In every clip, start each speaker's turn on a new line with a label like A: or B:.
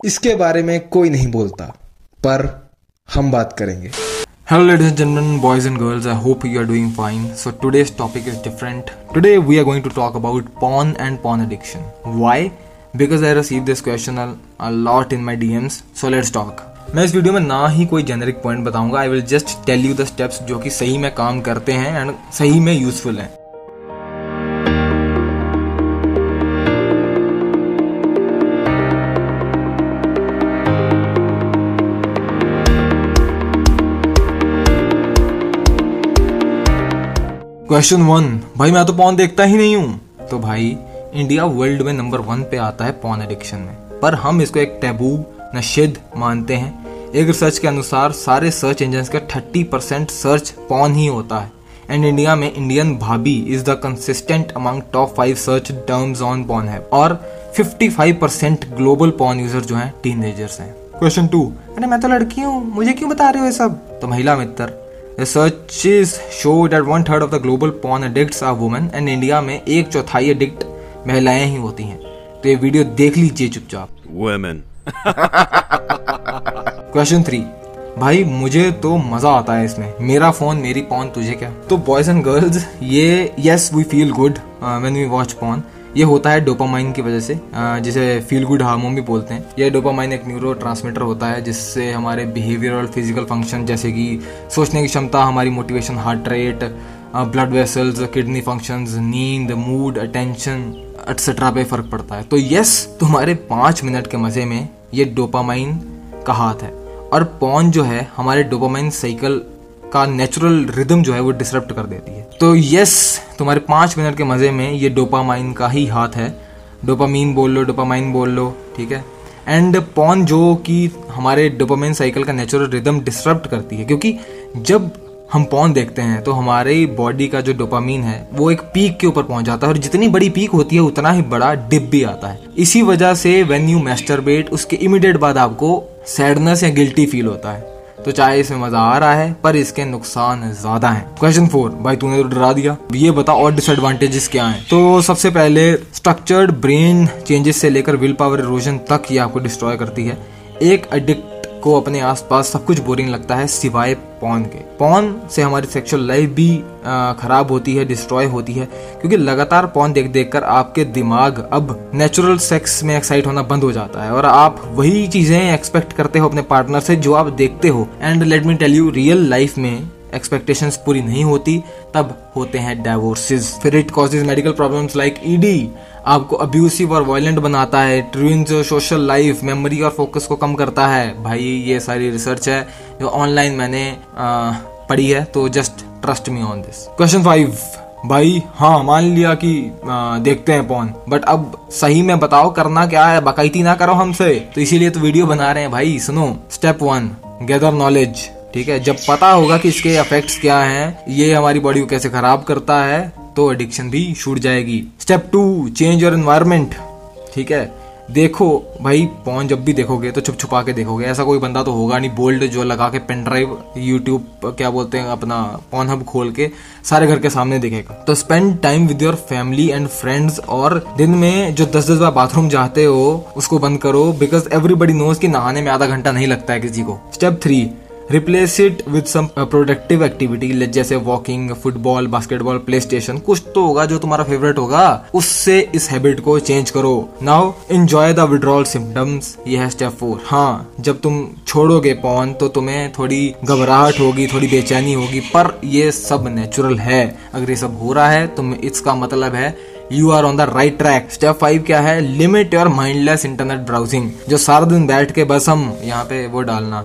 A: इसके बारे में कोई नहीं बोलता, पर हम बात करेंगे।
B: Hello ladies and general boys and girls I hope you are doing fine so today's topic is different today we are going to talk about porn and porn addiction why because I receive this question lot in my DMs so let's talk मैं इस video में ना ही कोई generic point बताऊँगा I will just tell you the steps जो कि सही में काम करते हैं एंड सही में यूजफुल हैं। क्वेश्चन वन भाई मैं तो पॉन देखता ही नहीं हूँ। तो भाई इंडिया वर्ल्ड में नंबर वन पे आता है पॉन एडिक्शन में। पर हम इसको एक टैबू नशिद मानते हैं। एक रिसर्च के अनुसार सारे सर्च इंजन का 30 परसेंट सर्च पॉन ही होता है। एंड इंडिया में Indian bhabhi is the consistent among top five search terms on porn है और 55 परसेंट ग्लोबल पॉन यूज़र जो हैं टीनेजर्स हैं। क्वेश्चन टू अरे मैं तो लड़की हूँ, मुझे क्यों बता रहे हो ये सब? तो महिला मित्र Researches show that one third of the global porn addicts are women and India में एक चौथाई एडिक्ट महिलाएँ ही होती हैं। तो ये वीडियो देख लीजिए चुपचाप।
C: Women.
B: क्वेश्चन थ्री भाई मुझे तो मज़ा आता है इसमें। मेरा फ़ोन मेरी पॉन तुझे क्या? तो बॉयज़ एंड गर्ल्स ये yes we feel good when we watch porn ये होता है डोपामाइन की वजह से जिसे फील गुड हार्मोन भी बोलते हैं। ये डोपामाइन एक न्यूरो होता है, जिससे हमारे बिहेवियर और फ़िज़िकल फ़ंक्शन जैसे कि सोचने की क्षमता, हमारी motivation heart rate blood vessels kidney functions नींद मूड अटेंशन एटसेट्रा पे फ़र्क पड़ता है। तो यस तुम्हारे पाँच मिनट के मज़े में ये डोपामाइन का हाथ है। और पॉन जो है, हमारे डोपामाइन साइकिल का नेचुरल रिदम जो है, वो डिसरप्ट कर देती है। तो यस तुम्हारे पाँच मिनट के मज़े में ये डोपामाइन का ही हाथ है। डोपामीन बोल लो डोपामाइन बोल लो, ठीक है? एंड पॉन जो कि हमारे डोपामाइन साइकिल का नेचुरल रिदम डिस्टर्ब करती है, क्योंकि जब हम पॉन देखते हैं तो हमारे बॉडी का जो डोपामीन है, वो एक पीक के ऊपर पहुँच जाता है, और जितनी बड़ी पीक होती है, उतना ही बड़ा डिप भी आता है। इसी वजह से वेन यू मैस्टरबेट उसके इमिडिएट बाद आपको सैडनेस या गिल्टी फील होता है। तो चाहे इसमें मज़ा आ रहा है, पर इसके नुकसान ज़्यादा है। क्वेश्चन फोर भाई तूने तो डरा दिया। ये बता, और डिसएडवांटेजेस क्या है? तो सबसे पहले स्ट्रक्चर्ड ब्रेन चेंजेस से लेकर विल पावर इरोजन तक ये आपको डिस्ट्रॉय करती है। एक एडिक्ट को अपने आसपास सब कुछ बोरिंग लगता है, सिवाय पॉन के। पॉन से हमारी सेक्सुअल लाइफ भी खराब होती है डिस्ट्रॉय होती है, क्योंकि लगातार पॉन देख देख कर आपके दिमाग अब नेचुरल सेक्स में एक्साइट होना बंद हो जाता है और आप वही चीज़ें एक्सपेक्ट करते हो अपने पार्टनर से जो आप देखते हो। And let me tell you real life में एक्सपेक्टेशंस पूरी नहीं होती तब होते हैं डाइवोर्सेस फिर it causes medical problems like ED आपको अब्यूसिव और वायलेंट बनाता है ट्रूइंस सोशल लाइफ मेमोरी और फोकस को कम करता है. भाई ये सारी रिसर्च है जो ऑनलाइन मैंने आ, पढ़ी है तो just trust me on this question five भाई हाँ मान लिया कि आ, देखते हैं पॉन बट अब सही में बताओ करना क्या है बकायती ना करो हमसे. तो इसीलिए तो वीडियो बना रहे हैं भाई सुनो. स्टेप वन गैदर नॉलेज ठीक है? जब पता होगा कि इसके इफेक्ट्स क्या हैं, ये हमारी बॉडी को कैसे खराब करता है तो एडिक्शन भी छूट जाएगी। Step two change your environment ठीक है? देखो भाई पॉन जब भी देखोगे तो छुप छुपा के देखोगे। ऐसा कोई बंदा तो होगा नहीं बोल्ड जो लगा के पेन ड्राइव यूट्यूब क्या बोलते हैं, अपना पॉन हब खोल के सारे घर के सामने देखेगा। तो spend time with your family and friends और दिन में जो दस दस बार बाथरूम जाते हो, उसको बंद करो बिकॉज़ एवरीबडी नोज़ कि नहाने में आधा घंटा नहीं लगता है किसी को। Step three replace it with some productive activity जैसे walking football basketball PlayStation कुछ तो होगा जो तुम्हारा फेवरेट होगा। उससे इस हैबिट को चेंज करो। Now enjoy the withdrawal symptoms ये है स्टेप फोर हाँ जब तुम छोड़ोगे पॉन तो तुम्हें थोड़ी घबराहट होगी, थोड़ी बेचैनी होगी, पर ये सब नेचुरल है। अगर ये सब हो रहा है तो इसका मतलब है you are on the right track step five क्या है? Limit your mindless internet browsing जो सारा दिन बैठ के बस हम यहाँ पे वो डालना।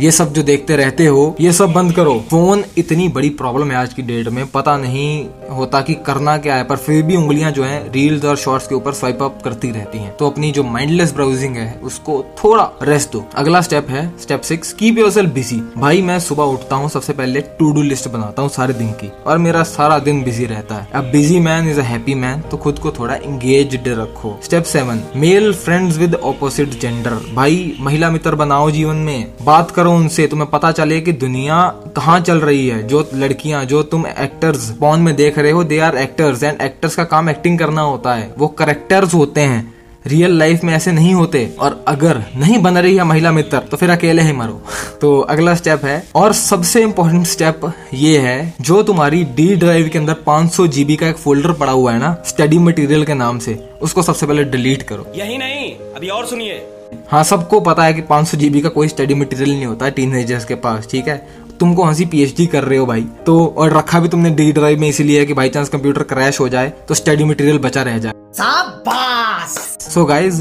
B: ये सब जो देखते रहते हो, ये सब बंद करो। फ़ोन इतनी बड़ी प्रॉब्लम है आज की डेट में, पता नहीं होता कि करना क्या है, पर फिर भी उंगलियाँ जो है रील्स और शॉर्ट्स के ऊपर स्वाइप अप करती रहती हैं। तो अपनी जो माइंडलेस ब्राउजिंग है, उसको थोड़ा रेस्ट दो। अगला स्टेप है step six keep yourself busy भाई, मैं सुबह उठता हूँ, सबसे पहले टू डू लिस्ट बनाता हूँ सारे दिन की, और मेरा सारा दिन बिज़ी रहता है। अब busy man is a happy man तो खुद को थोड़ा एंगेज रखो। Step seven make friends with opposite gender भाई, महिला मित्र बनाओ जीवन में। बात करो उनसे तुम्हें पता चले कि दुनिया कहाँ चल रही है। जो लड़कियाँ, जो तुम एक्टर्स पॉन में देख रहे हो they are actors and actors का काम एक्टिंग करना होता है। वो करेक्टर्स होते हैं। रियल लाइफ में ऐसे नहीं होते। और अगर नहीं बन रही है महिला मित्र तो फिर अकेले ही मरो। तो अगला स्टेप है। और सबसे इम्पोर्टेंट स्टेप ये है, जो तुम्हारी डी ड्राइव के अंदर 500 जीबी का एक फोल्डर पड़ा हुआ है ना स्टडी मटेरियल के नाम से, उसको सबसे पहले डिलीट करो।
D: यही नहीं, अभी और सुनिए।
B: हाँ सबको पता है कि 500 जीबी का कोई स्टडी मटेरियल नहीं होता टीन के पास ठीक है? तुमको हँसी पीएचडी कर रहे हो भाई। तो और रखा भी तुमने डी ड्राइव में इसीलिए है कि बाई चांस कंप्यूटर क्रैश हो जाए तो स्टडी मटेरियल बचा रह जाए। So guys,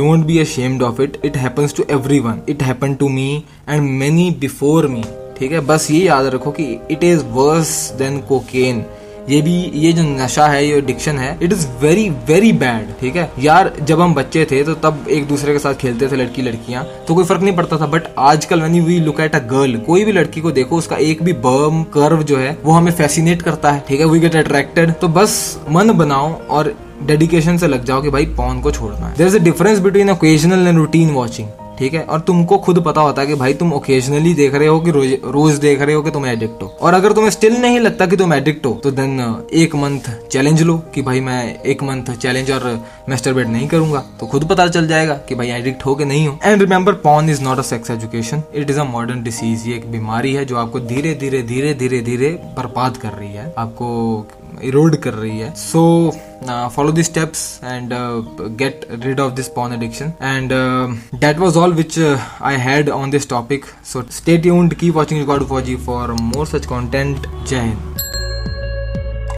B: don't be ashamed it it It happens to everyone. It happened to me and many before me. ठीक है? बस ये याद रखो कि it is worse than cocaine ये भी, ये जो नशा है, ये एडिक्शन है it is very very bad ठीक है? यार, जब हम बच्चे थे तो तब एक दूसरे के साथ खेलते थे लड़की लड़कियाँ तो कोई फ़र्क नहीं पड़ता था बट आजकल when we look at a girl कोई भी लड़की को देखो, उसका एक भी बर्म कर्व जो है, वो हमें फैसिनेट करता है, ठीक है? वी गेट अट्रैक्टेड तो बस मन बनाओ और डेडिकेशन से लग जाओ कि भाई, पॉन को छोड़ना है। There is a difference between occasional and routine watching ठीक है? और तुमको खुद पता होता है कि भाई तुम ओकेजनली देख रहे हो कि रोज रोज देख रहे हो कि तुम एडिक्ट हो। और अगर तुम्हें स्टिल नहीं लगता कि तुम एडिक्ट हो तो देन एक मंथ चैलेंज लो कि भाई मैं एक मंथ चैलेंज और मेस्टरबेट नहीं करूँगा। तो खुद पता चल जाएगा कि भाई एडिक्ट हो कि नहीं हो। And remember porn is not a sex education it is a modern disease ये एक बीमारी है जो आपको धीरे धीरे धीरे धीरे धीरे बर्बाद कर रही है। आपको इरोड कर रही है so follow the steps and get of this porn addiction and uh, that was all which uh, i had on this topic so stay tuned keep watching record 4g for more such content jai hind